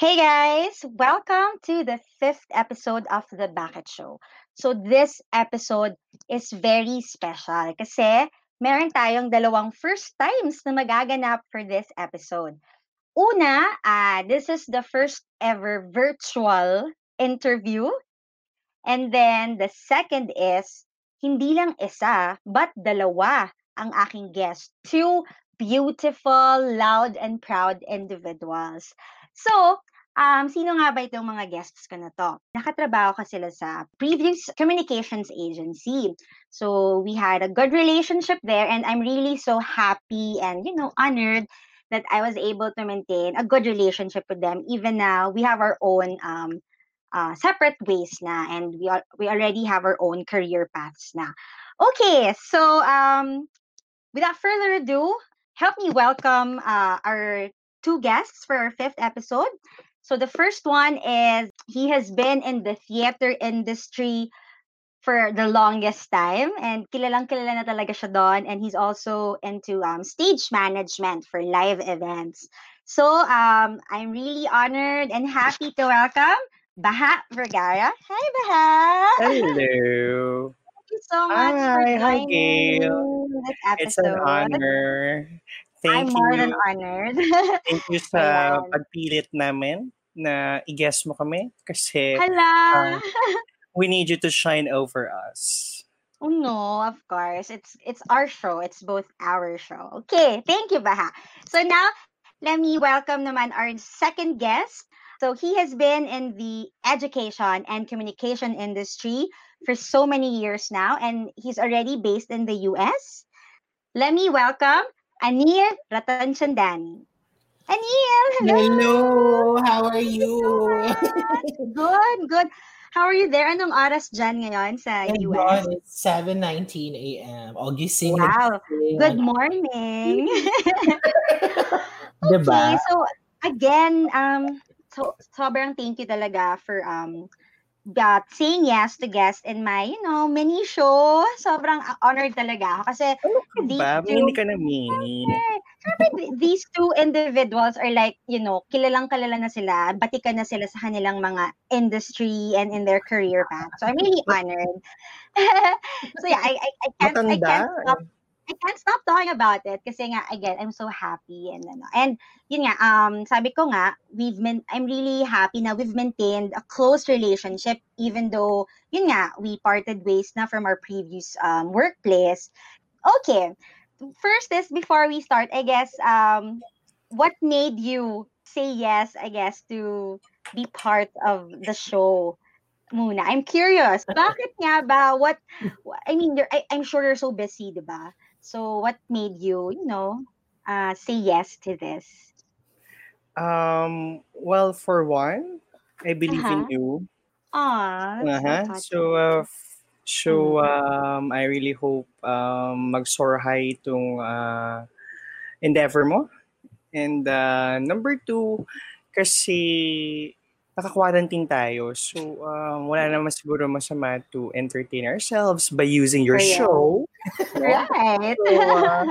Hey guys, welcome to the fifth episode of the Bakit Show. So this episode is very special kasi meron tayong dalawang first times na magaganap for this episode. Una, uh, this is the first ever virtual interview. And then the second is, hindi lang isa, but dalawa ang aking guest. Two beautiful, loud, and proud individuals. So, Um, sino nga ba itong mga guests ko na 'to? Nakatrabaho ko sila sa previous communications agency. So, we had a good relationship there and I'm really so happy and, you know, honored that I was able to maintain a good relationship with them even now we have our own um uh, separate ways na and we are, we already have our own career paths na. Okay, so um without further ado, help me welcome uh, our two guests for our fifth episode. So the first one is he has been in the theater industry for the longest time and kilalang kilala na talaga siya doon and he's also into um, stage management for live events. So um, I'm really honored and happy to welcome Baha Vergara. Hi Baha. Hello. Thank you so much Hi, for hi, Gail. this It's an episode. Honor. I'm Thank more than honored. Thank you sa Ayan. pagpilit namin na i-guess mo kami kasi Hala. Ah, we need you to shine over us. Oh no, of course. It's it's our show. It's both our show. Okay, thank you, Baha. So now let me welcome naman our second guest. So he has been in the education and communication industry for so many years now, and he's already based in the US. Let me welcome Anil Ratanchandani. Anil, hello. Hello, how are you? Good, good. How are you there? Anong oras dyan ngayon sa US? God, it's 7.19 a.m. O, gising Wow. Good morning. Diba? Okay, so again, um, so sobrang thank you talaga for um that saying yes to guest in my, you know, mini show. Sobrang honored talaga ako kasi Ano These ba? two- Hindi ka na mini. syempre, th- these two individuals are like, you know, kilalang kalala na sila, batikan na sila sa kanilang mga industry and in their career path. So I'm really honored. so yeah, I, I, I can't, I Matanda. can't stop I can't stop talking about it kasi nga again I'm so happy and ano. And yun nga um sabi ko nga we've been I'm really happy na we've maintained a close relationship even though yun nga we parted ways na from our previous um workplace. Okay. First is before we start I guess um what made you say yes I guess to be part of the show? Muna, I'm curious. Bakit nga ba? What I mean, you're, I, I'm sure you're so busy, di ba? So what made you, you know, uh, say yes to this? Um, well, for one, I believe in Uh-huh. you. Aw, that's Uh-huh. so uh, so um, I really hope um, mag-soar high itong uh, endeavor mo. And uh, number two, kasi naka-quarantine tayo. So, um, wala naman siguro masama to entertain ourselves by using your Correct. show. Right. So, uh,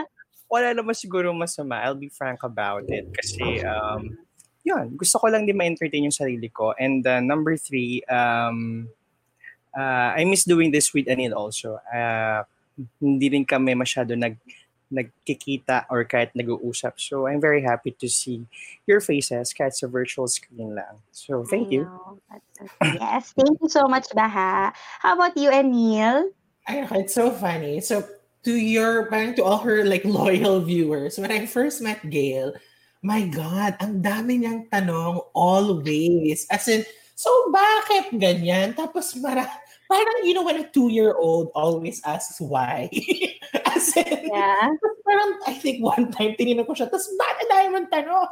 wala naman siguro masama. I'll be frank about it. Kasi, um, yun, gusto ko lang din ma-entertain yung sarili ko. And uh, number three, um, uh, I miss doing this with Anil also. Uh, hindi rin kami masyado nag nagkikita or kahit nag-uusap. So, I'm very happy to see your faces kahit sa virtual screen lang. So, thank I you. know. Yes, thank you so much, Baha. How about you, Anil? Ay, it's so funny. So, to your, parang to all her like loyal viewers, when I first met Gail, my God, ang dami niyang tanong always. As in, so bakit ganyan? Tapos mara, parang, you know, when a two-year-old always asks why. As in, Yeah. parang, I think one time, tinignan ko siya, tapos bakit dahil mong tanong?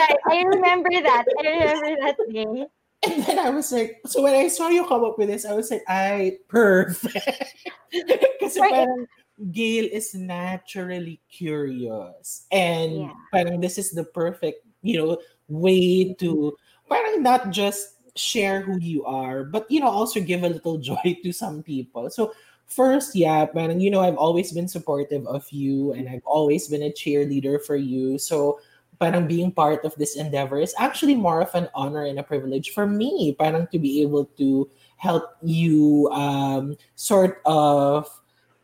Right. I remember that. I remember that day. And then I was like, so when I saw you come up with this, I was like, I perfect. Kasi Right. parang Gail is naturally curious. And Yeah. parang this is the perfect, you know, way to mm-hmm. parang not just share who you are, but you know, also give a little joy to some people. So first, yeah, parang you know, I've always been supportive of you and I've always been a cheerleader for you. So parang being part of this endeavor is actually more of an honor and a privilege for me. Parang to be able to help you um, sort of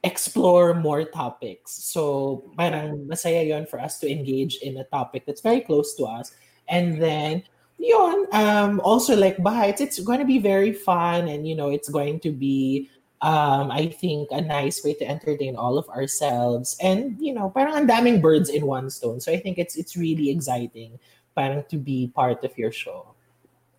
explore more topics. So parang masaya yon for us to engage in a topic that's very close to us. And then yon, um, also like Bites, it's going to be very fun and you know, it's going to be um, I think a nice way to entertain all of ourselves and you know parang ang daming birds in one stone so I think it's it's really exciting parang to be part of your show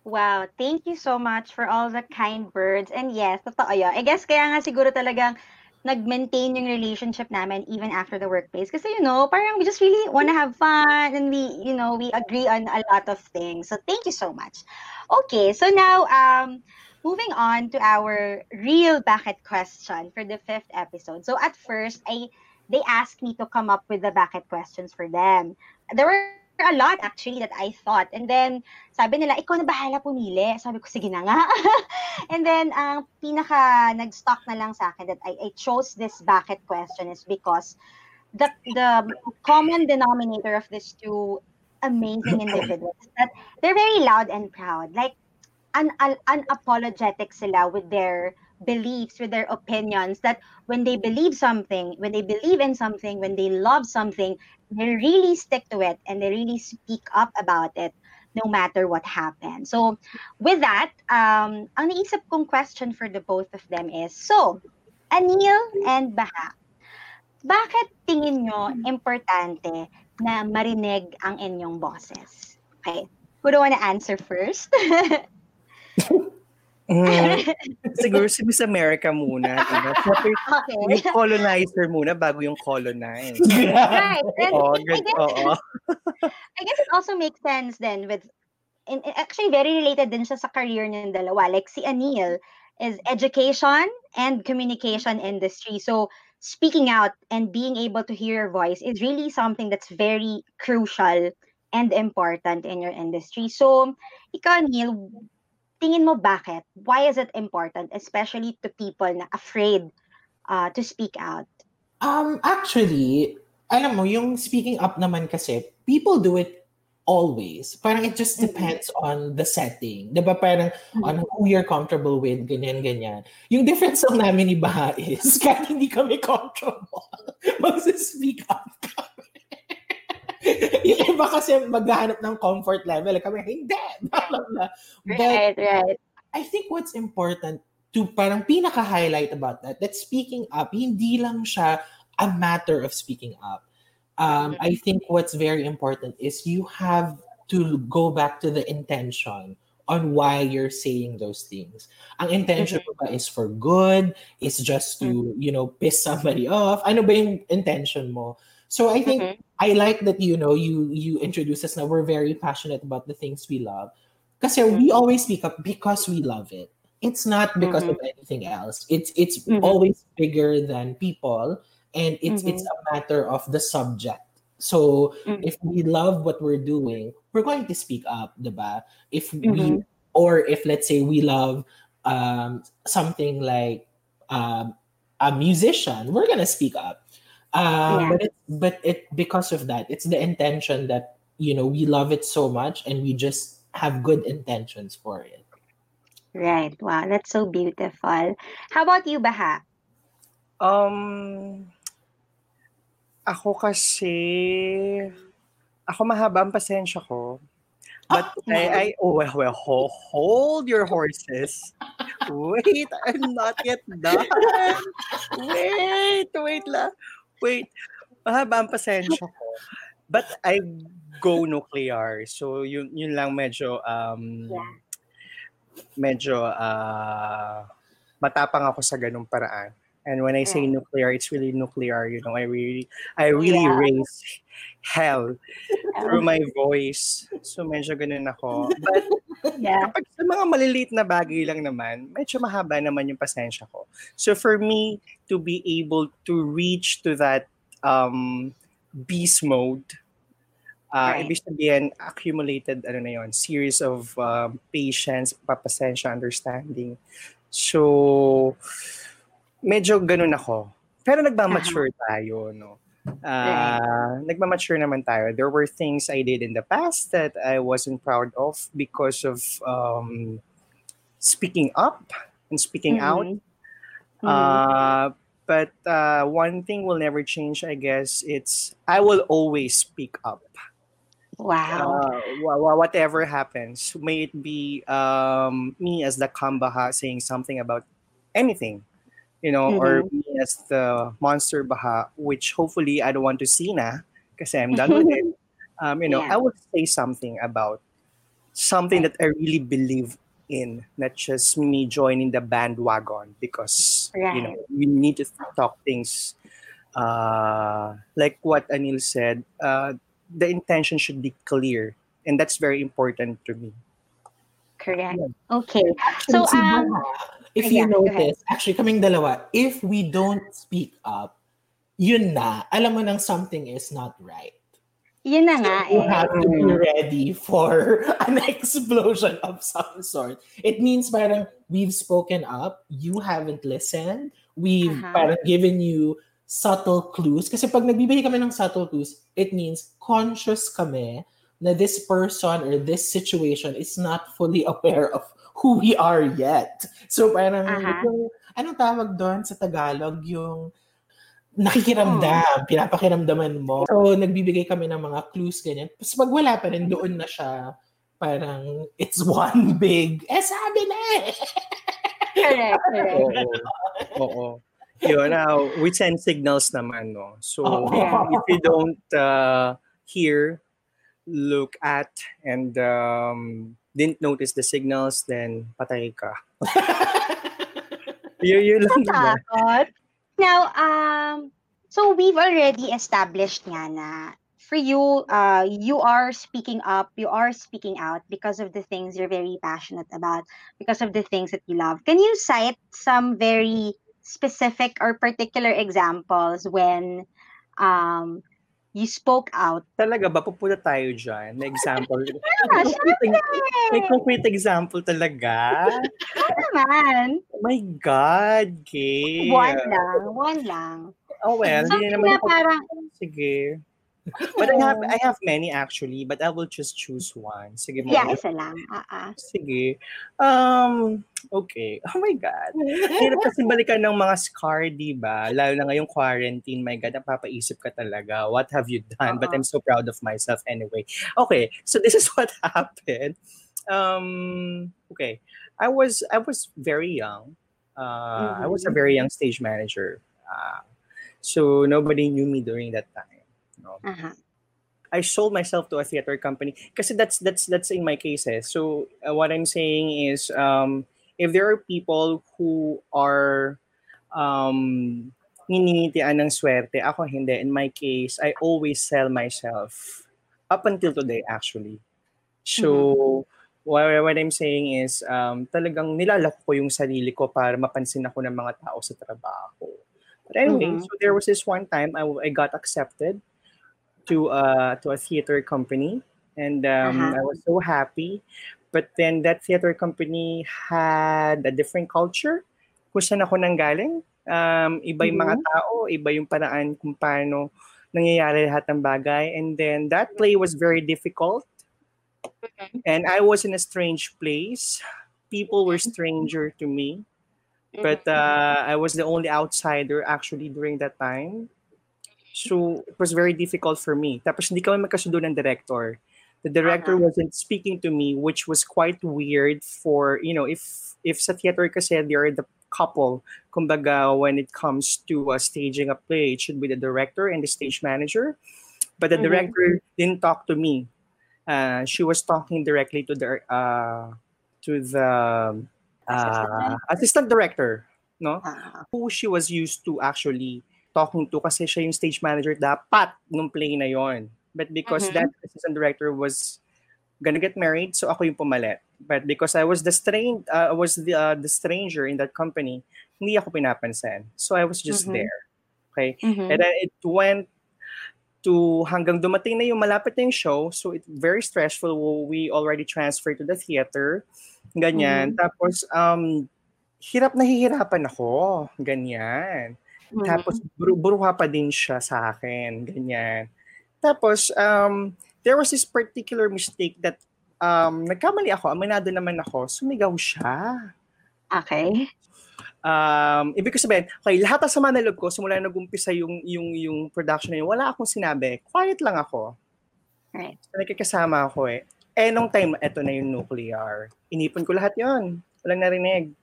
Wow, thank you so much for all the kind words. And yes, totoo yun. I guess kaya nga siguro talagang nag-maintain yung relationship namin even after the workplace. Kasi, you know, parang we just really want to have fun and we, you know, we agree on a lot of things. So, thank you so much. Okay, so now, um, moving on to our real bucket question for the fifth episode. So at first, I they asked me to come up with the bucket questions for them. There were a lot actually that I thought. And then, sabi nila, ikaw na bahala pumili. Sabi ko, sige na nga. and then, ang pinaka nag-stock na lang sa akin that I, I chose this bucket question is because the, the common denominator of these two amazing individuals that they're very loud and proud. Like, un, un, unapologetic sila with their beliefs, with their opinions, that when they believe something, when they believe in something, when they love something, they really stick to it and they really speak up about it no matter what happens. So, with that, um, ang naisip kong question for the both of them is, so, Anil and Baha, bakit tingin nyo importante na marinig ang inyong bosses? Okay. Who do want to answer first? Mm, siguro si Miss America muna. Diba? okay. Yung colonizer muna bago yung colonized. right. And Oo, I, good, guess, oo. I guess it also makes sense then with in, actually very related din siya sa career niyang dalawa. Like si Anil is education and communication industry. So speaking out and being able to hear your voice is really something that's very crucial and important in your industry. So, ikaw, Neil, tingin mo bakit? Why is it important, especially to people na afraid uh, to speak out? Um, actually, alam mo, yung speaking up naman kasi, people do it always. Parang it just depends mm-hmm. on the setting. Di ba? Parang mm-hmm. on who you're comfortable with, ganyan, ganyan. Yung difference lang namin ni Baha is, kahit hindi kami comfortable, mag-speak up kami. yung iba kasi maghahanap ng comfort level. Kami, hindi. Blah, blah, But right, right. I think what's important to parang pinaka-highlight about that, that speaking up, hindi lang siya a matter of speaking up. Um, I think what's very important is you have to go back to the intention on why you're saying those things. Ang intention mo ba is for good? Is just to, you know, piss somebody off? Ano ba yung intention mo? So I think mm-hmm. I like that you know you you introduce us now. We're very passionate about the things we love. Because mm-hmm. we always speak up because we love it. It's not because mm-hmm. of anything else. It's it's mm-hmm. always bigger than people and it's it's Mm-hmm. a matter of the subject. So Mhm. if we love what we're doing, we're going to speak up, diba? If we Mhm. or if let's say we love um, something like um, a musician, we're gonna speak up. Uh, Yeah. But it, but it because of that, it's the intention that you know we love it so much, and we just have good intentions for it. Right. Wow, that's so beautiful. How about you, Baha? Um, ako kasi, ako mahaba ang pasensya ko. But Oh, I, I, oh, well, well, ho- hold your horses. Wait, I'm not yet done. Wait, wait lang. Wait, mahaba ang pasensya ko. But I go nuclear. So, yun, yun lang medyo, um, Yeah. medyo, uh, matapang ako sa ganung paraan. And when I say Right. nuclear, it's really nuclear. You know, I really, I really Yeah. raise hell through my voice. So medyo ganun ako. But Yeah. kapag sa mga maliliit na bagay lang naman, medyo mahaba naman yung pasensya ko. So for me to be able to reach to that um, beast mode, uh, Right. ibig sabihin, accumulated, ano na yun, series of um, patience, papasensya, understanding. So, medyo ganun ako. Pero nagmamature tayo, no? uh, nagmamature naman tayo. There were things I did in the past that I wasn't proud of because of um, speaking up and speaking out. Mhm. Mhm. Uh, but uh, one thing will never change, I guess. It's I will always speak up. Wow. Uh, wha- wha- whatever happens, may it be um, me as the Kambaha saying something about anything, you know, or me as the monster Baha, which hopefully I don't want to see na, because I'm done with it. Um, you know, Yeah. I will say something about something that I really believe in, not just me joining the bandwagon, because you know we need to talk things uh, like what Anil said. Uh, the intention should be clear, and that's very important to me. Correct. Okay. So, um, Baha, if yeah, you go ahead. notice, actually kaming dalawa, if we don't speak up, yun na, alam mo nang something is not right. yun na nga You eh. have to be ready for an explosion of some sort. It means parang we've spoken up, you haven't listened, we've Aha. parang given you subtle clues. Kasi pag nagbibigay kami ng subtle clues, it means conscious kami na this person or this situation is not fully aware of who we are yet. So parang Aha. yung, anong tawag doon sa Tagalog? Yung nakikiramdam, pinapakiramdaman mo. So, nagbibigay kami ng mga clues, ganyan. Tapos pag wala pa rin, doon na siya parang it's one big, eh sabi na eh. Correct, correct. Oo. Oo. Yun, uh, we send signals naman, no? So, Oo. if you don't uh, hear, look at, and um, didn't notice the signals, then patay ka. yun, yun lang diba? Takot. Now, um, so we've already established nga na for you, uh, you are speaking up, you are speaking out because of the things you're very passionate about, because of the things that you love. Can you cite some very specific or particular examples when um, you spoke out? Talaga ba? Pupunta tayo dyan. Na example. May, concrete, may example talaga. Ano naman? Oh my God, Kay. One lang, one lang. Oh well, hindi Something naman na ako- parang, Sige. But I have I have many actually, but I will just choose one. Sige mo. yeah, isa lang. Ah, ah. Sige. Um, okay. Oh my God. Hirap kasi balikan ng mga scar, di ba? Lalo na ngayong quarantine, my God, napapaisip ka talaga. What have you done? But I'm so proud of myself anyway. Okay, so this is what happened. Um, okay. I was I was very young. Uh, I was a very young stage manager. Uh, so nobody knew me during that time. No? Aha. I sold myself to a theater company kasi that's that's that's in my case. eh. So uh, what I'm saying is um if there are people who are um niningitian ng swerte, ako hindi. In my case, I always sell myself up until today actually. So what, what I'm saying is um talagang nilalako ko yung sarili ko para mapansin ako ng mga tao sa trabaho. But anyway, Mhm. so there was this one time I, I got accepted to uh to a theater company and um, Uh-huh. I was so happy. But then that theater company had a different culture kung saan ako nanggaling. Um, iba yung mga tao, iba yung paraan kung paano nangyayari lahat ng bagay. And then that play was very difficult. And I was in a strange place. People were stranger to me. But uh, I was the only outsider actually during that time. So it was very difficult for me. Tapos hindi kami magkasundo ng director. The director wasn't speaking to me, which was quite weird for, you know, if if sa theater kasi they're the couple, kumbaga when it comes to uh, staging a play, it should be the director and the stage manager. But the Mhm. director didn't talk to me. Uh, she was talking directly to the uh, to the uh, assistant director, no? Ah, who she was used to actually talking to kasi siya yung stage manager dapat nung play na yon. But because Mhm. that assistant director was gonna get married, so ako yung pumalit. But because I was the strain, uh, I was the, uh, the stranger in that company, hindi ako pinapansin. So I was just Mhm. there. Okay? mhm. And then it went to hanggang dumating na yung malapit na yung show. So it very stressful. We already transferred to the theater. Ganyan. Tapos, um, hirap na hihirapan ako. Ganyan. Mhm. Tapos bru- bruha pa din siya sa akin, ganyan. Tapos um there was this particular mistake that um nagkamali ako, aminado naman ako, sumigaw siya. Okay. Um, ibig ko sabihin, okay, lahat ng sama na loob ko, simula nag-umpisa yung, yung, yung production na yun, wala akong sinabi. Quiet lang ako. Right. So, nakikasama ako eh. Eh, nung time, eto na yung nuclear. Inipon ko lahat yon Walang narinig.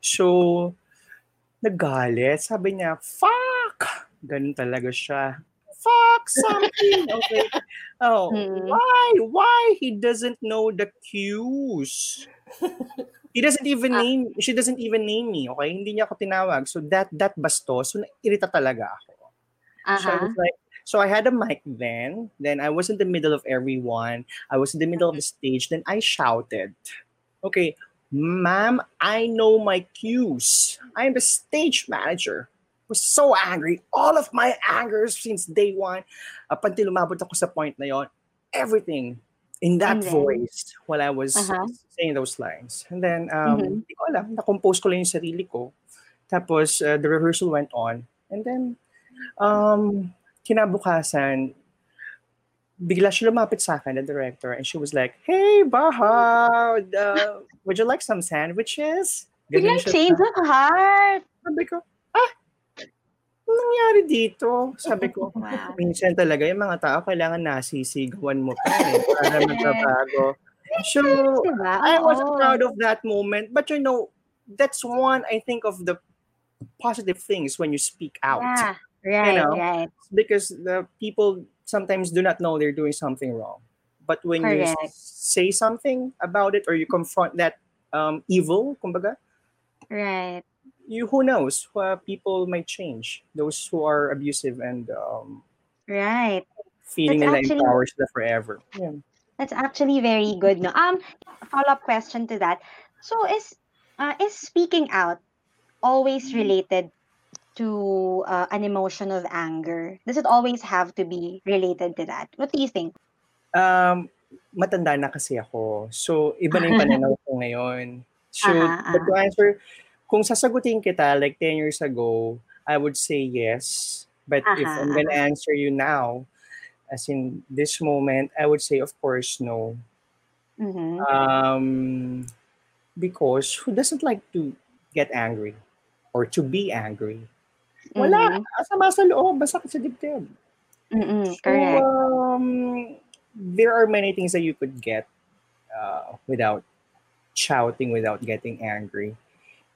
So, nagalit. Sabi niya, fuck! Ganun talaga siya. Fuck something! Okay. Oh, Mm. why? Why? He doesn't know the cues. He doesn't even Ah. name, she doesn't even name me, okay? Hindi niya ako tinawag. So that that bastos, so nairita talaga ako. So I Uh-huh. was like, so I had a mic then. Then I was in the middle of everyone. I was in the middle of the stage. Then I shouted, okay, ma'am, I know my cues. I am the stage manager. was so angry. All of my anger since day one, up until umabot ako sa point na yon, everything in that then? voice while I was Uh-huh. saying those lines. And then, um, Mhm. hindi ko alam, na-compose ko lang yung sarili ko. Tapos, uh, the rehearsal went on. And then, um, kinabukasan, bigla siya lumapit sa akin, the director, and she was like, Hey, Baha, uh, would you like some sandwiches? Biglang siya change of heart. Sabi ko, ah, anong nangyari dito? Sabi ko, Wow. minsan talaga yung mga tao kailangan nasisigawan mo pa eh, para magbabago. So, I was proud of that moment. But you know, that's one, I think, of the positive things when you speak out. Yeah. Right, know? right. Because the people sometimes do not know they're doing something wrong. But when you Correct. s- say something about it or you confront that um, evil, kumbaga, Right. you who knows, uh, people might change. Those who are abusive and um, Right. feeling That's nila actually- empowers sila forever. Yeah. That's actually very good. No? Um, follow-up question to that. So is uh, is speaking out always related to uh, an emotion of anger? Does it always have to be related to that? What do you think? Um, matanda na kasi ako. So, iba na yung pananaw ko ngayon. So, Aha, but to answer, kung sasagutin kita like 10 years ago, I would say yes. But if I'm gonna answer you now, as in this moment, I would say, of course, no. Mm-hmm. Um, because who doesn't like to get angry or to be angry? Wala. Asama sa loob, basta sa dibdib. Mm-hmm. So, Correct. um, there are many things that you could get uh, without shouting, without getting angry.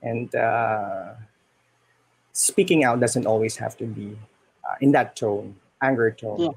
And uh, speaking out doesn't always have to be uh, in that tone, anger tone. Yeah.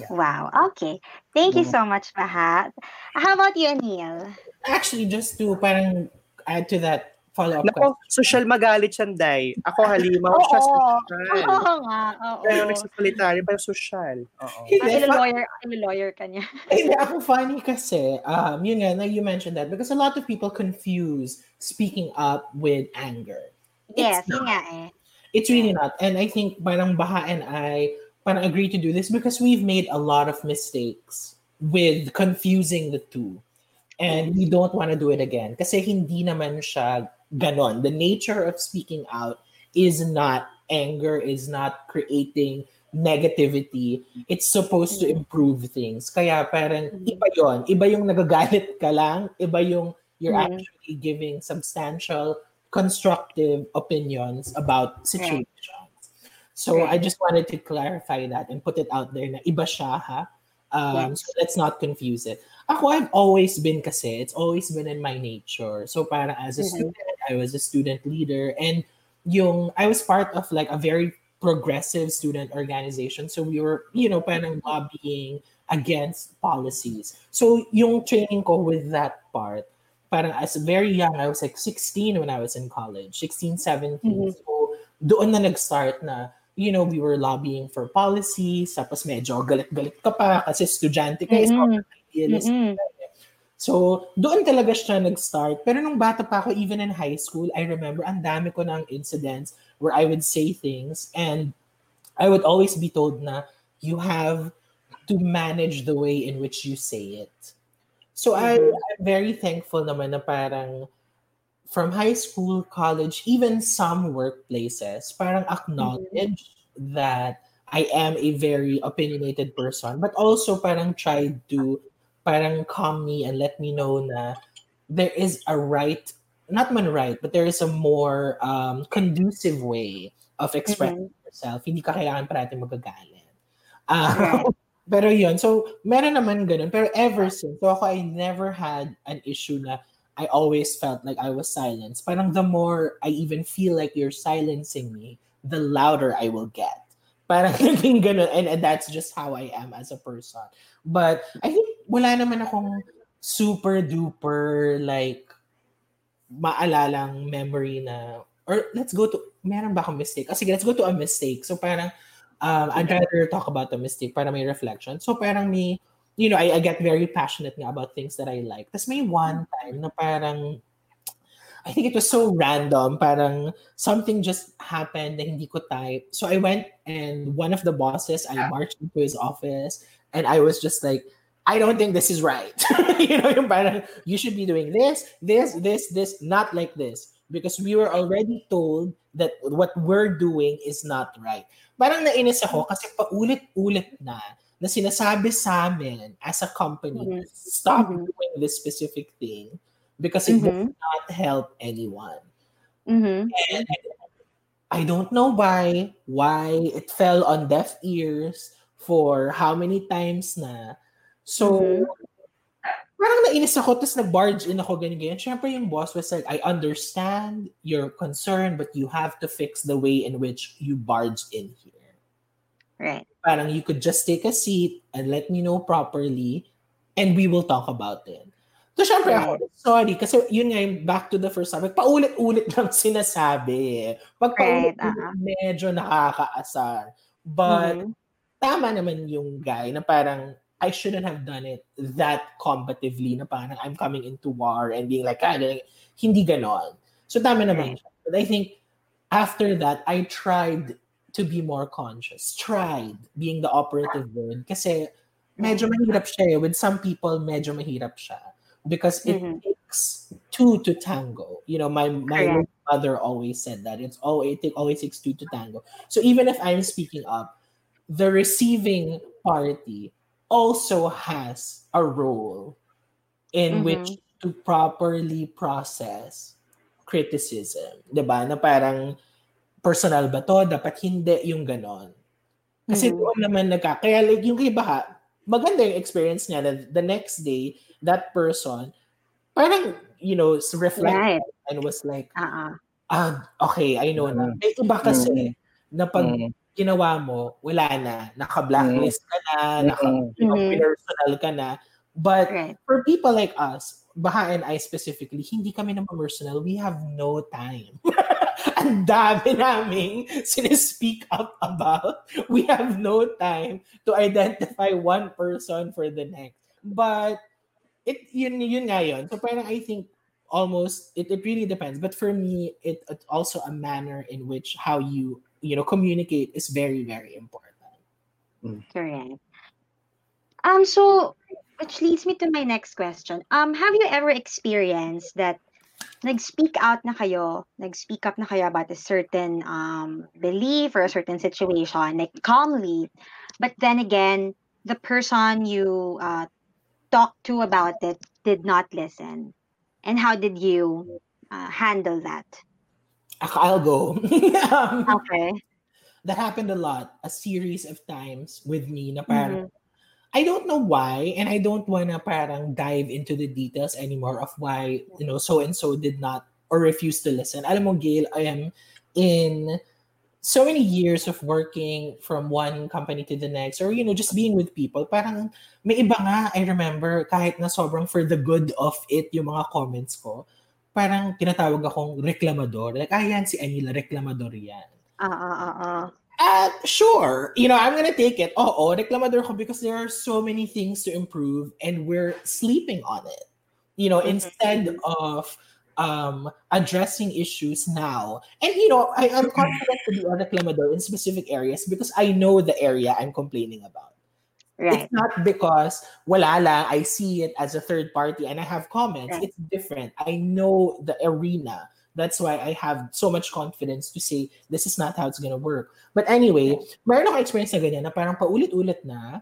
Yeah. Wow. Okay. Thank you Mhm. so much, Mahat. How about you, Anil? Actually, just to parang add to that follow-up Nako, question. social magalit siyan, Day. Ako halimaw siya, Oo. social. Oo nga. Oo. Pero nagsasalita rin, pero social. Oo. Hindi, Ah, fa- lawyer, lawyer ka niya. Hindi, ako funny kasi, um, yun nga, like you mentioned that, because a lot of people confuse speaking up with anger. Yes, It's yun nga eh. It's really not. And I think parang Baha and I parang agree to do this because we've made a lot of mistakes with confusing the two. And we don't want to do it again. Kasi hindi naman siya ganon. The nature of speaking out is not anger, is not creating negativity. It's supposed to improve things. Kaya parang Mhm. iba yon. Iba yung nagagalit ka lang. Iba yung you're Mhm. actually giving substantial constructive opinions about situations. So Right. I just wanted to clarify that and put it out there na iba siya ha. Um, Yes. So let's not confuse it. Ako, I've always been kasi, it's always been in my nature. So para as a Mhm. student, I was a student leader and yung, I was part of like a very progressive student organization. So we were, you know, parang lobbying against policies. So yung training ko with that part, parang as a very young, I was like 16 when I was in college, 16, 17. Mhm. So doon na nag-start na, you know, we were lobbying for policies, tapos medyo galit-galit ka pa kasi estudyante ka, is Mhm. idealist. Mm-mm. So, doon talaga siya nag-start. Pero nung bata pa ako, even in high school, I remember ang dami ko ng incidents where I would say things and I would always be told na you have to manage the way in which you say it. So I, Mhm. I'm very thankful naman na parang from high school, college, even some workplaces, parang acknowledge that I am a very opinionated person, but also parang try to parang calm me and let me know na there is a right, not man right, but there is a more um, conducive way of expressing yourself. Hindi ka kailangan parati magagalit. Ah, Right. pero yun, so meron naman ganun. Pero ever since, so ako I never had an issue na I always felt like I was silenced. Parang the more I even feel like you're silencing me, the louder I will get. Parang naging ganun. And, and that's just how I am as a person. But I think wala naman akong super duper like maalalang memory na or let's go to meron ba akong mistake? Oh, sige, let's go to a mistake. So parang um, I'd rather talk about the mistake para may reflection. So parang may you know, I, I get very passionate nga about things that I like. Tapos may one time na parang I think it was so random. Parang something just happened na hindi ko type. So I went and one of the bosses, I marched into his office and I was just like, I don't think this is right. you know, yung parang, you should be doing this, this, this, this, not like this. Because we were already told that what we're doing is not right. Parang nainis ako kasi paulit-ulit na na sinasabi sa amin as a company, Mhm. stop Mhm. doing this specific thing because it will Mhm. not help anyone. Mhm. And I don't know why, why it fell on deaf ears for how many times na. So, Mhm. parang nainis ako, tapos nag-barge in ako, ganyan, ganyan. Siyempre, yung boss was like, I understand your concern, but you have to fix the way in which you barged in here. Right. Parang you could just take a seat and let me know properly, and we will talk about it. So, syempre ako, sorry, kasi yun nga yung back to the first topic, paulit-ulit lang sinasabi. Pag Right, paulit-ulit, ah. medyo nakakaasar. But, Mhm. tama naman yung guy na parang, I shouldn't have done it that combatively na parang I'm coming into war and being like, ah, ganun." hindi ganon. So, tama naman siya. But I think, after that, I tried to be more conscious. Tried being the operative word. Kasi, medyo mahirap siya eh. With some people, medyo mahirap siya. Because it Mhm. takes two to tango. You know, my my Correct. mother always said that. It's always, it always takes two to tango. So even if I'm speaking up, the receiving party also has a role in Mhm. which to properly process criticism. ba? Na parang personal ba to? Dapat hindi yung ganon. Kasi Mhm. doon naman nagka... Kaya like, yung iba ha, maganda yung experience niya na the next day, that person, parang, you know, reflect Right. and was like, Uh-uh. ah, okay, I know na. Mm. May iba kasi na pag Mm. Ginawa mo, wala na. Naka-blacklist ka na, naka, Mm. you know, Mhm. personal ka na. But Right. for people like us, Baha and I specifically, hindi kami naman personal. We have no time. Ang dami naming sinespeak up about. We have no time to identify one person for the next. But it yun yun nga yun. So parang I think almost it, it really depends. But for me, it it's also a manner in which how you you know communicate is very very important. Correct. Um, so which leads me to my next question. Um, have you ever experienced that nag-speak out na kayo, nag-speak up na kayo about a certain um belief or a certain situation, like calmly, but then again, the person you uh talked to about it did not listen. And how did you uh, handle that? I'll go. Um, Okay. that happened a lot, a series of times with me na parang Mhm. I don't know why, and I don't wanna parang dive into the details anymore of why, you know, so and so did not or refused to listen. Alam mo, Gail, I am in so many years of working from one company to the next or, you know, just being with people. Parang may iba nga, I remember, kahit na sobrang for the good of it yung mga comments ko, parang tinatawag akong reklamador. Like, ah, yan si Anila, reklamador yan. Ah, ah, ah, ah. Uh, sure. You know, I'm gonna take it. Oo, reklamador ko because there are so many things to improve and we're sleeping on it. You know, Mhm. instead of um addressing issues now. And you know, I, I'm confident to be a reclamador in specific areas because I know the area I'm complaining about. Right. It's not because wala lang, I see it as a third party and I have comments. Right. It's different. I know the arena. That's why I have so much confidence to say this is not how it's gonna work. But anyway, meron ako experience na ganyan na parang paulit-ulit na.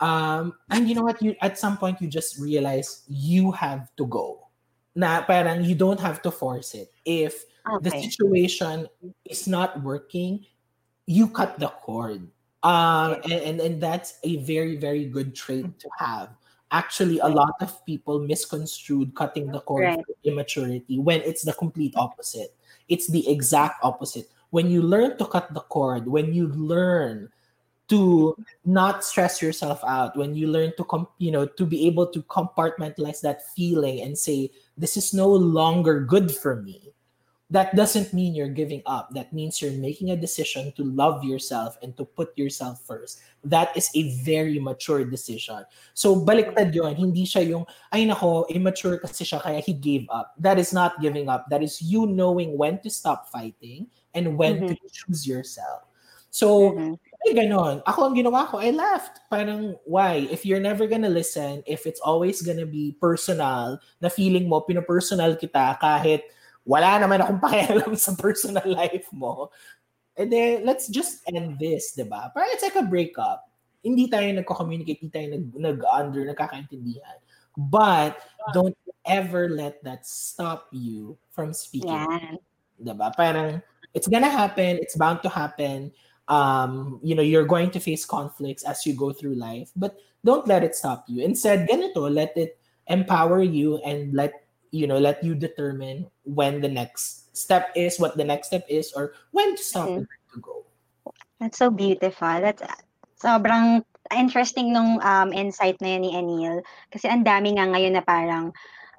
Um, and you know what? You at some point you just realize you have to go. Na parang you don't have to force it. If the situation is not working, you cut the cord. Um, and, and, and that's a very, very good trait to have. Actually, a lot of people misconstrued cutting the cord Right. for immaturity when it's the complete opposite. It's the exact opposite. When you learn to cut the cord, when you learn to not stress yourself out, when you learn to com- you know to be able to compartmentalize that feeling and say this is no longer good for me that doesn't mean you're giving up. That means you're making a decision to love yourself and to put yourself first. That is a very mature decision. So baliktad yun. Hindi siya yung, ay nako, immature kasi siya kaya he gave up. That is not giving up. That is you knowing when to stop fighting and when to choose yourself. So, Mhm. ay ganon. Ako ang ginawa ko, I left. Parang, why? If you're never gonna listen, if it's always gonna be personal, na feeling mo, pinopersonal kita kahit wala naman akong pakialam sa personal life mo, and then let's just end this, di ba? Parang it's like a breakup. Hindi tayo nagko-communicate, hindi tayo nag, nag-under, nagkakaintindihan. But don't ever let that stop you from speaking. Yan. Diba? Parang it's gonna happen, it's bound to happen. Um, you know, you're going to face conflicts as you go through life, but don't let it stop you. Instead, ganito, let it empower you and let you know, let you determine when the next step is, what the next step is, or when to stop Mhm. when to go. That's so beautiful. That's sobrang interesting nung um, insight na yun ni Anil. Kasi ang dami nga ngayon na parang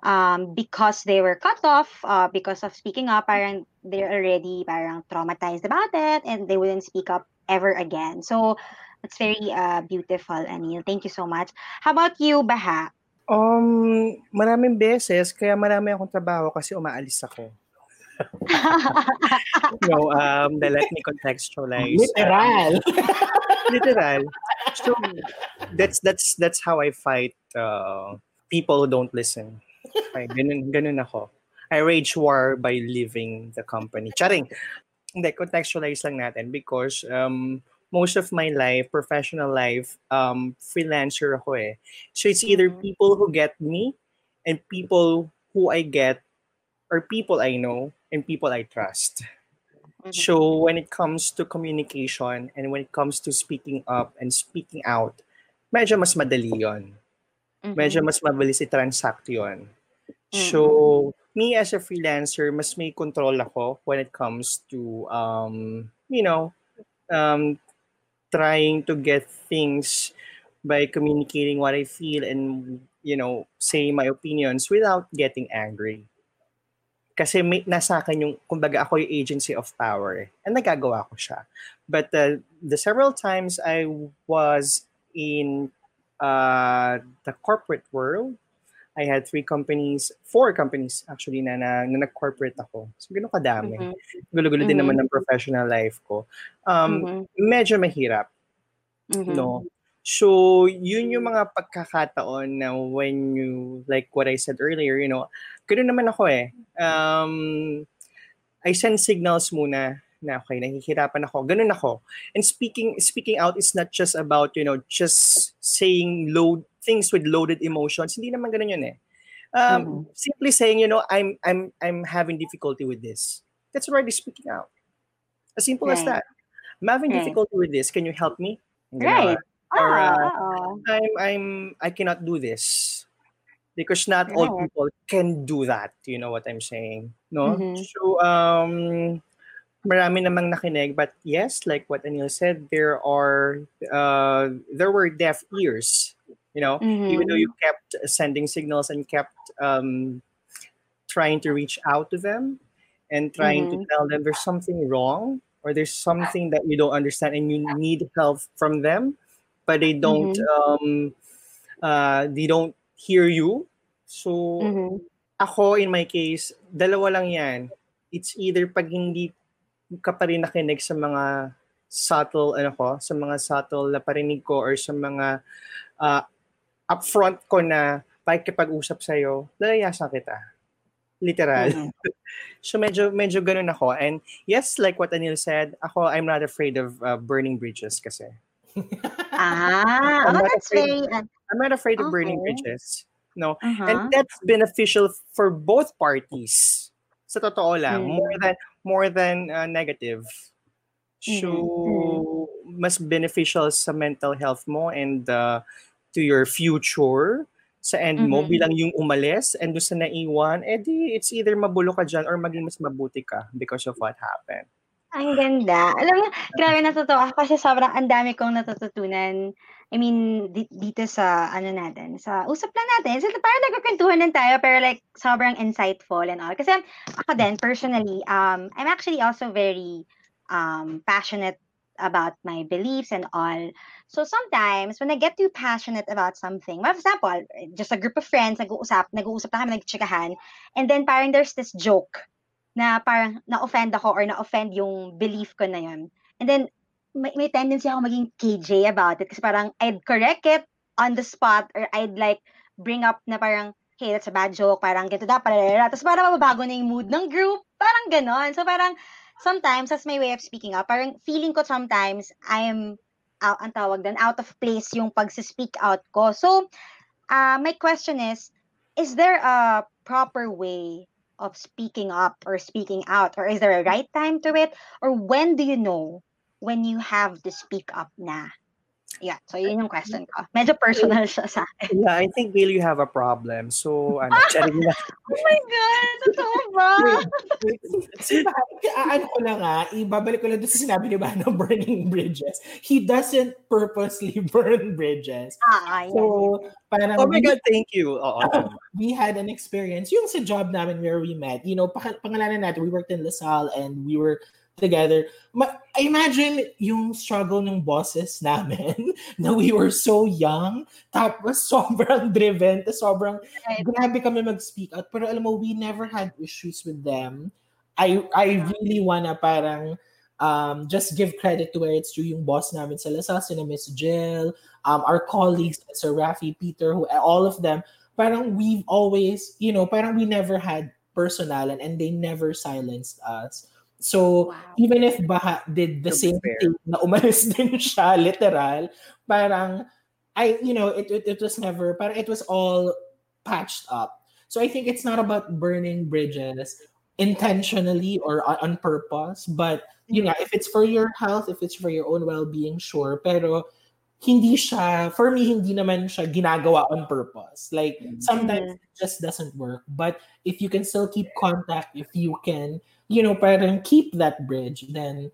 um, because they were cut off, uh, because of speaking up, parang they're already parang traumatized about it and they wouldn't speak up ever again. So, that's very uh, beautiful, Anil. Thank you so much. How about you, Baha? Um, maraming beses, kaya marami akong trabaho kasi umaalis ako. No, um, let me contextualize. Literal. literal. So that's that's that's how I fight uh, people who don't listen. Okay, ganun, ganun ako. I rage war by leaving the company. Charing. Hindi, contextualize lang natin because um, most of my life, professional life, um, freelancer ako eh. So it's either Mhm. people who get me and people who I get or people I know and people I trust. Mhm. So when it comes to communication and when it comes to speaking up and speaking out, medyo mas madali yon. Medyo Mhm. mas mabilis i-transact yon. So me as a freelancer, mas may control ako when it comes to um, you know, um, trying to get things by communicating what I feel and you know, saying my opinions without getting angry. Kasi may, nasa akin yung, kumbaga ako yung agency of power. eh. And nagagawa ko siya. But uh, the several times I was in uh, the corporate world, I had three companies, four companies actually na, na, na nag-corporate ako. So, gano'n kadami. Mhm. Gulo-gulo din Mhm. naman ng professional life ko. Um, Mhm. Medyo mahirap, Mhm. no? So, yun yung mga pagkakataon na when you, like what I said earlier, you know, gano'n naman ako eh. Um, I send signals muna na okay, nahihirapan ako. Ganun ako. And speaking speaking out is not just about, you know, just saying load things with loaded emotions. Hindi naman ganun yun eh. Um, Simply saying, you know, I'm I'm I'm having difficulty with this. That's already speaking out. As simple as that. I'm having Right. difficulty with this. Can you help me? Right. Or, Ah, uh. I'm I'm I cannot do this because not all people can do that. You know what I'm saying? No. Mhm. So um, marami namang nakinig, but yes, like what Anil said, there are uh, there were deaf ears. You know, even though you kept sending signals and kept um, trying to reach out to them and trying to Mhm. tell them there's something wrong or there's something that you don't understand and you need help from them, but they don't Mhm. um, uh, they don't hear you. So Mhm. ako in my case, dalawa lang yan. It's either pag hindi ka pa rin nakinig sa mga subtle, ano ko, sa mga subtle na parinig ko or sa mga uh, upfront ko na pakikipag-usap sa'yo, lalayasan kita. Literal. Mm-hmm. so medyo medyo ganun ako. And yes, like what Anil said, ako I'm not afraid of uh, burning bridges kasi. ah, oh, that's very uh, I'm not afraid of okay. burning bridges. No. Uh-huh. And that's beneficial for both parties. Sa totoo lang, mm. more than more than uh, negative. So, mm. mas beneficial sa mental health mo and uh, to your future sa end mo mm-hmm. bilang yung umalis and doon sa naiwan, edi it's either mabulo ka dyan or maging mas mabuti ka because of what happened. Ang ganda. Alam mo, grabe natutuwa ako kasi sobrang ang dami kong natututunan. I mean, dito sa ano natin, sa usap lang natin. So, parang nagkakwentuhan din tayo pero like sobrang insightful and all. Kasi ako din, personally, um, I'm actually also very um, passionate about my beliefs and all. So sometimes when I get too passionate about something, for example, just a group of friends nag-uusap, nag-uusap na kami, nagchikahan, and then parang there's this joke na parang na-offend ako or na-offend yung belief ko na yun. And then may, may tendency ako maging KJ about it kasi parang I'd correct it on the spot or I'd like bring up na parang hey, that's a bad joke, parang ganito dapat, tapos parang mababago na yung mood ng group, parang ganon. So parang sometimes, that's my way of speaking up, parang feeling ko sometimes, I am, uh, ang tawag doon, out of place yung pag-speak out ko. So, uh, my question is, is there a proper way of speaking up or speaking out? Or is there a right time to it? Or when do you know when you have to speak up na? Yeah, so yun yung question ko. Medyo personal siya sa akin. Yeah, I think, Bill, you have a problem. So, ano, charing na. oh my God! Totoo ba? ano ko lang ah, ibabalik ko lang doon sa sinabi ni Bano, burning bridges. He doesn't purposely burn bridges. Ah, yeah. So, parang... Oh my God, thank you. Oo. we had an experience, yung sa job namin where we met, you know, pangalanan natin, we worked in LaSalle and we were together. Ma- I imagine yung struggle ng bosses namin na we were so young, tapos sobrang driven, tapos sobrang grabe kami mag-speak out. Pero alam mo, we never had issues with them. I I really wanna parang um, just give credit to where it's due yung boss namin sa LaSalle, sina Miss Jill, um, our colleagues, Sir Rafi, Peter, who, all of them, parang we've always, you know, parang we never had personalan and they never silenced us. So, wow. even if Baha did the same thing na umalis din siya, literal, parang, I, you know, it, it, it was never, parang it was all patched up. So I think it's not about burning bridges intentionally or on, on purpose, but, you know, if it's for your health, if it's for your own well-being, sure. Pero, hindi siya, for me, hindi naman siya ginagawa on purpose. Like, sometimes mm-hmm. it just doesn't work. But if you can still keep contact, if you can, you know, parang keep that bridge, then,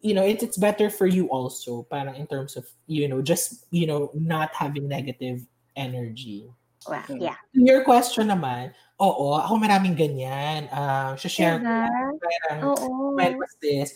you know, it, it's better for you also, parang in terms of, you know, just, you know, not having negative energy. Wow, yeah. Your question naman, oo, ako maraming ganyan. Uh, share diba? ko. Parang, oo. when was this?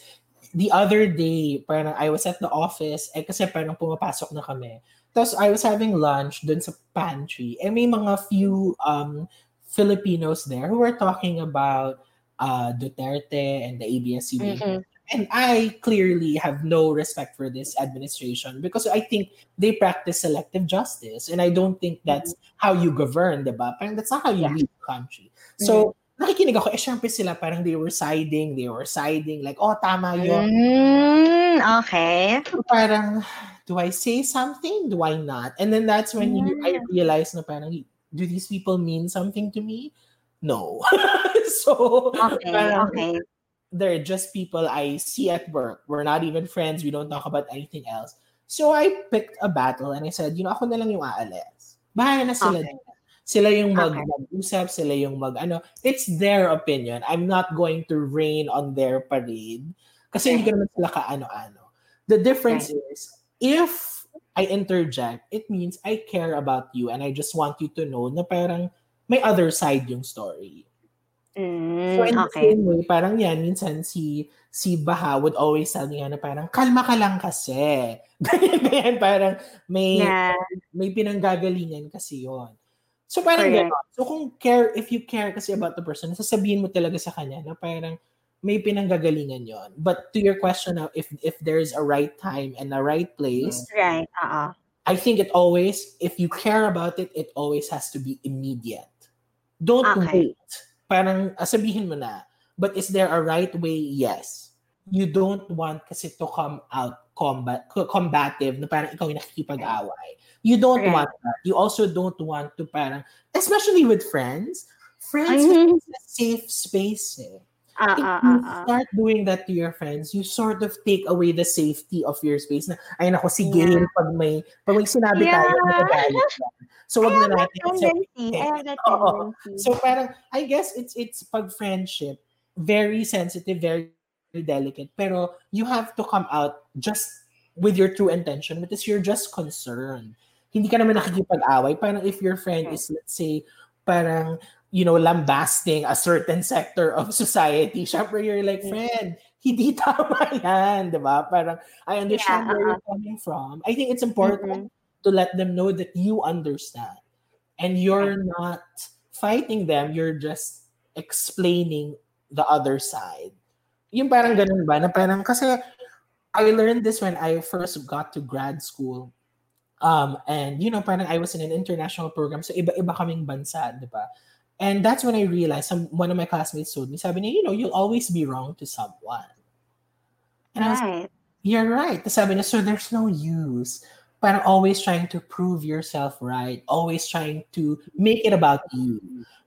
the other day, parang I was at the office, eh kasi parang pumapasok na kami. Tapos I was having lunch dun sa pantry. Eh may mga few um, Filipinos there who were talking about uh, Duterte and the ABS-CBN. Mm-hmm. And I clearly have no respect for this administration because I think they practice selective justice. And I don't think that's mm-hmm. how you govern, diba? Parang that's not how you yeah. lead the country. So, mm-hmm nakikinig ako, eh syempre sila parang they were siding, they were siding, like, oh, tama yun. Mm, okay. So parang, do I say something? Do I not? And then that's when yeah. you, I realized na parang, do these people mean something to me? No. so, okay, parang, okay. They're just people I see at work. We're not even friends. We don't talk about anything else. So I picked a battle and I said, you know, ako na lang yung aalis. Bahala na sila okay. Sila yung mag, okay. mag-usap, sila yung mag ano. It's their opinion. I'm not going to rain on their parade. Kasi hindi ko naman sila kaano-ano. The difference okay. is, if I interject, it means I care about you and I just want you to know na parang may other side yung story. Mm, so in okay. the same way, parang yan, minsan si si Baha would always tell me na parang, kalma ka lang kasi. Ganyan, parang may, yeah. may pinanggagalingan kasi yon So parang gano'n. So kung care, if you care kasi about the person, sasabihin mo talaga sa kanya na parang, may pinanggagalingan yon. But to your question now, if if there's a right time and a right place, Right. Oo. I think it always, if you care about it, it always has to be immediate. Don't Okay. wait. Parang ah, sabihin mo na. But is there a right way? Yes. You don't want kasi to come out combat co- combative na parang ikaw yung nakikipag-away. You don't Right. want that. You also don't want to parang, especially with friends, friends Mhm. is a safe space eh Ah, if ah, you ah, start doing that to your friends, you sort of take away the safety of your space. Na, ay nako, si Yeah. Gail, pag may, pag may sinabi Yeah. tayo, magagalit. So, I wag have na that natin. tendency. I have that tendency. So, parang, I guess it's it's pag friendship, very sensitive, very delicate. Pero you have to come out just with your true intention because you're just concerned. Hindi ka naman nakikipag-away. Parang if your friend is, let's say, parang, you know, lambasting a certain sector of society, syempre you're like, mm. friend, hindi tama yan, di ba? Parang, I understand Yeah, where you're uh-huh. coming from. I think it's important mm-hmm. to let them know that you understand. And you're not fighting them, you're just explaining the other side. Yung parang ganun ba? Na parang, kasi I learned this when I first got to grad school. Um, and, you know, parang I was in an international program. So, iba-iba kaming bansa, di ba? And that's when I realized, some, one of my classmates told me, sabi niya, you know, you'll always be wrong to someone. And I was Right. you're right. Sabi niya, so there's no use. Parang always trying to prove yourself right. Always trying to make it about you.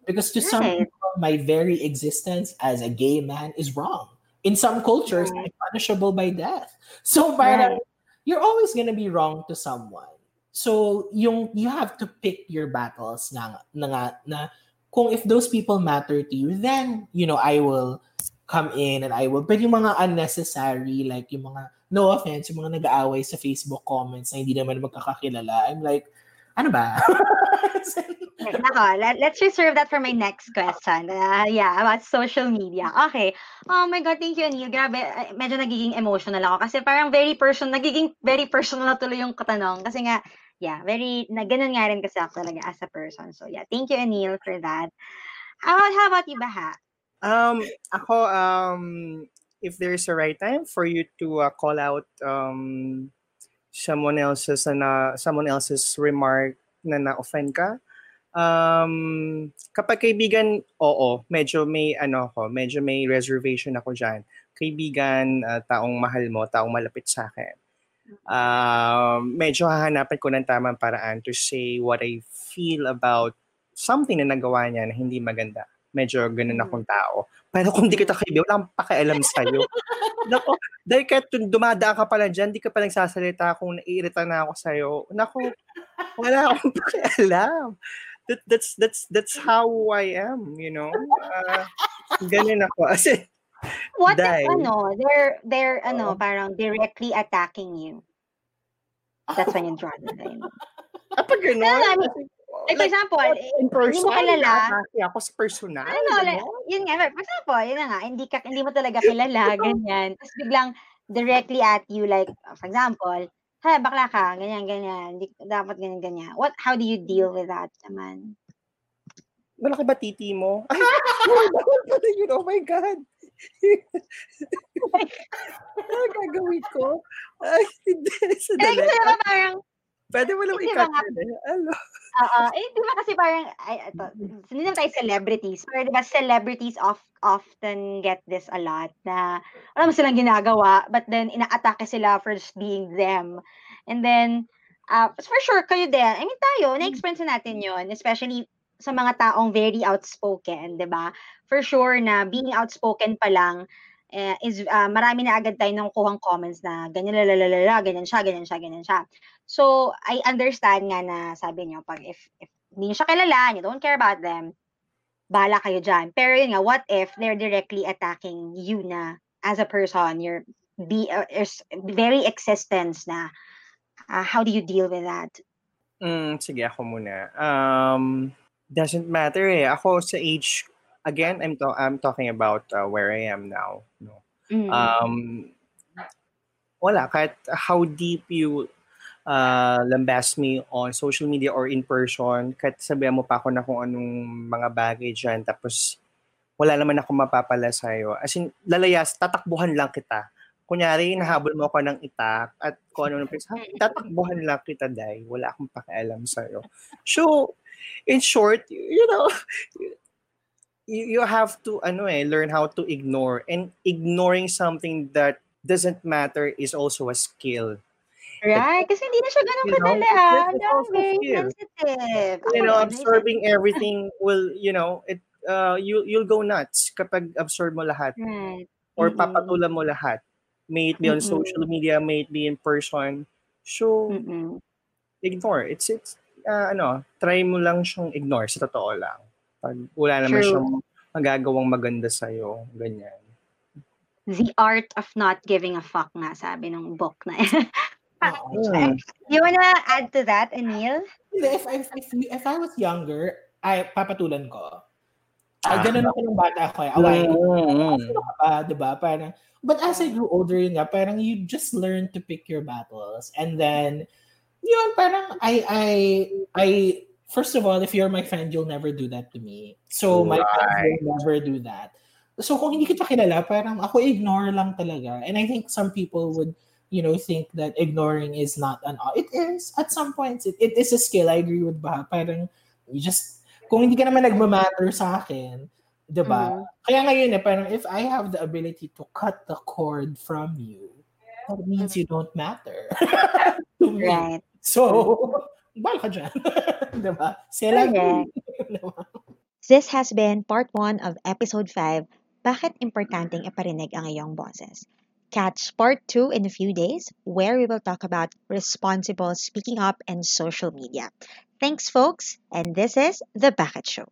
Because to some people, my very existence as a gay man is wrong. In some cultures, Right. I'm punishable by death. So parang, Right. you're always gonna be wrong to someone. So yung you have to pick your battles na, na, na kung if those people matter to you, then, you know, I will come in and I will. But yung mga unnecessary, like yung mga, no offense, yung mga nag-aaway sa Facebook comments na hindi naman magkakakilala, I'm like, ano ba? Nako, let, let's reserve that for my next question. Uh, yeah, about social media. Okay. Oh my God, thank you, Neil. Grabe, uh, medyo nagiging emotional ako kasi parang very personal, nagiging very personal na tuloy yung katanong. Kasi nga, yeah, very, na, ganun nga rin kasi ako talaga as a person. So yeah, thank you, Neil, for that. How, how about you, Baha? Um, ako, um, if there's a right time for you to uh, call out um, someone else's na someone else's remark na na-offend ka, um, kapag kaibigan, oo, medyo may ano ako, medyo may reservation ako diyan. Kaibigan, uh, taong mahal mo, taong malapit sa akin. Um, medyo hahanapan ko ng tamang paraan to say what I feel about something na nagawa niya na hindi maganda. Medyo ganun akong tao. Pero kung di kita kaibigan, wala akong pakialam sa'yo. Nako, dahil kahit kung dumadaan ka pala dyan, di ka pa nagsasalita kung naiirita na ako sa'yo. Nako, wala akong pakialam. That, that's, that's, that's how I am, you know? Uh, ganun ako. As in, What Dahil- if, ano, they're, they're, ano, Oo. parang directly attacking you? That's when you draw the line. kapag ganun, Ano, I mean, Like, for example, in person, mo kilala. nakakaki ako sa personal. ano, like, yun nga, for example, yun na nga, hindi, ka, hindi mo talaga kilala, ganyan. Tapos biglang directly at you, like, for example, ha, bakla ka, ganyan, ganyan, hindi, dapat ganyan, ganyan. What, how do you deal with that naman? Malaki ba titi mo? Ay, pala yun. Oh my God. Ano gagawin ko? Ay, hindi. Eh, Sandali. kasi diba parang, Pwede mo lang mga- yun eh. Ano? Oo. Eh, di ba kasi parang, ay, ito, hindi naman tayo celebrities. Pero di ba celebrities of, often get this a lot na wala mo silang ginagawa, but then inaatake sila for just being them. And then, uh, for sure, kayo din. I mean, tayo, na-experience na natin yon especially sa mga taong very outspoken, di ba? For sure na being outspoken pa lang, eh, is uh, marami na agad tayo nakukuhang comments na ganyan lalalala, ganyan siya, ganyan siya, ganyan siya. So, I understand nga na sabi niyo, pag if, if hindi niyo siya kilala, you don't care about them, bahala kayo dyan. Pero yun nga, what if they're directly attacking you na as a person, your be, uh, very existence na, uh, how do you deal with that? Mm, sige, ako muna. Um, doesn't matter eh. Ako sa age, again, I'm, to- I'm talking about uh, where I am now. No? Mm. Um, wala, kahit how deep you uh, lambast me on social media or in person, kahit sabihan mo pa ako na kung anong mga bagay dyan, tapos wala naman ako mapapala sa'yo. As in, lalayas, tatakbuhan lang kita. Kunyari, nahabol mo ako ng itak at kung ano nung tatakbuhan lang kita, Day. Wala akong pakialam sa'yo. So, in short, you know, you, you have to, ano eh, learn how to ignore. And ignoring something that doesn't matter is also a skill. Right? Kasi hindi na siya ganun You know, kadali, it's- ah. Ang very sensitive. you know, absorbing everything will, you know, it uh, you you'll go nuts kapag absorb mo lahat Right. or Mm-mm. papatulan mo lahat. May it be on Mm-mm. social media, may it be in person. So, Mm-mm. ignore. It's it's uh, ano, try mo lang siyang ignore sa totoo lang. Pag wala naman True. siyang magagawang maganda sa iyo, ganyan. The art of not giving a fuck nga, sabi ng book na. Oo. Hmm. you wanna add to that, Anil? If, if, if, if I was younger, ay, papatulan ko. Ay, Ah. ganun ako nung bata ako. Eh. Away. Mm. Sino ka ba, di ba? Parang, but as I grew older yun nga, parang you just learn to pick your battles. And then, yun, parang I, I, I, first of all, if you're my friend, you'll never do that to me. So, my friends will never do that. So, kung hindi kita kilala, parang ako ignore lang talaga. And I think some people would, you know, think that ignoring is not an, it is, at some points, it, it is a skill. I agree with Baha. Parang, you just, kung hindi ka naman nagmamatter sa akin, di ba? Mhm. Kaya ngayon eh, parang if I have the ability to cut the cord from you, that means you don't matter to me. Right. So, bal ka dyan. diba? Sila Correct. This has been part 1 of episode 5, Bakit Importanteng Iparinig ang Iyong Boses. Catch part 2 in a few days where we will talk about responsible speaking up and social media. Thanks folks, and this is The Bakit Show.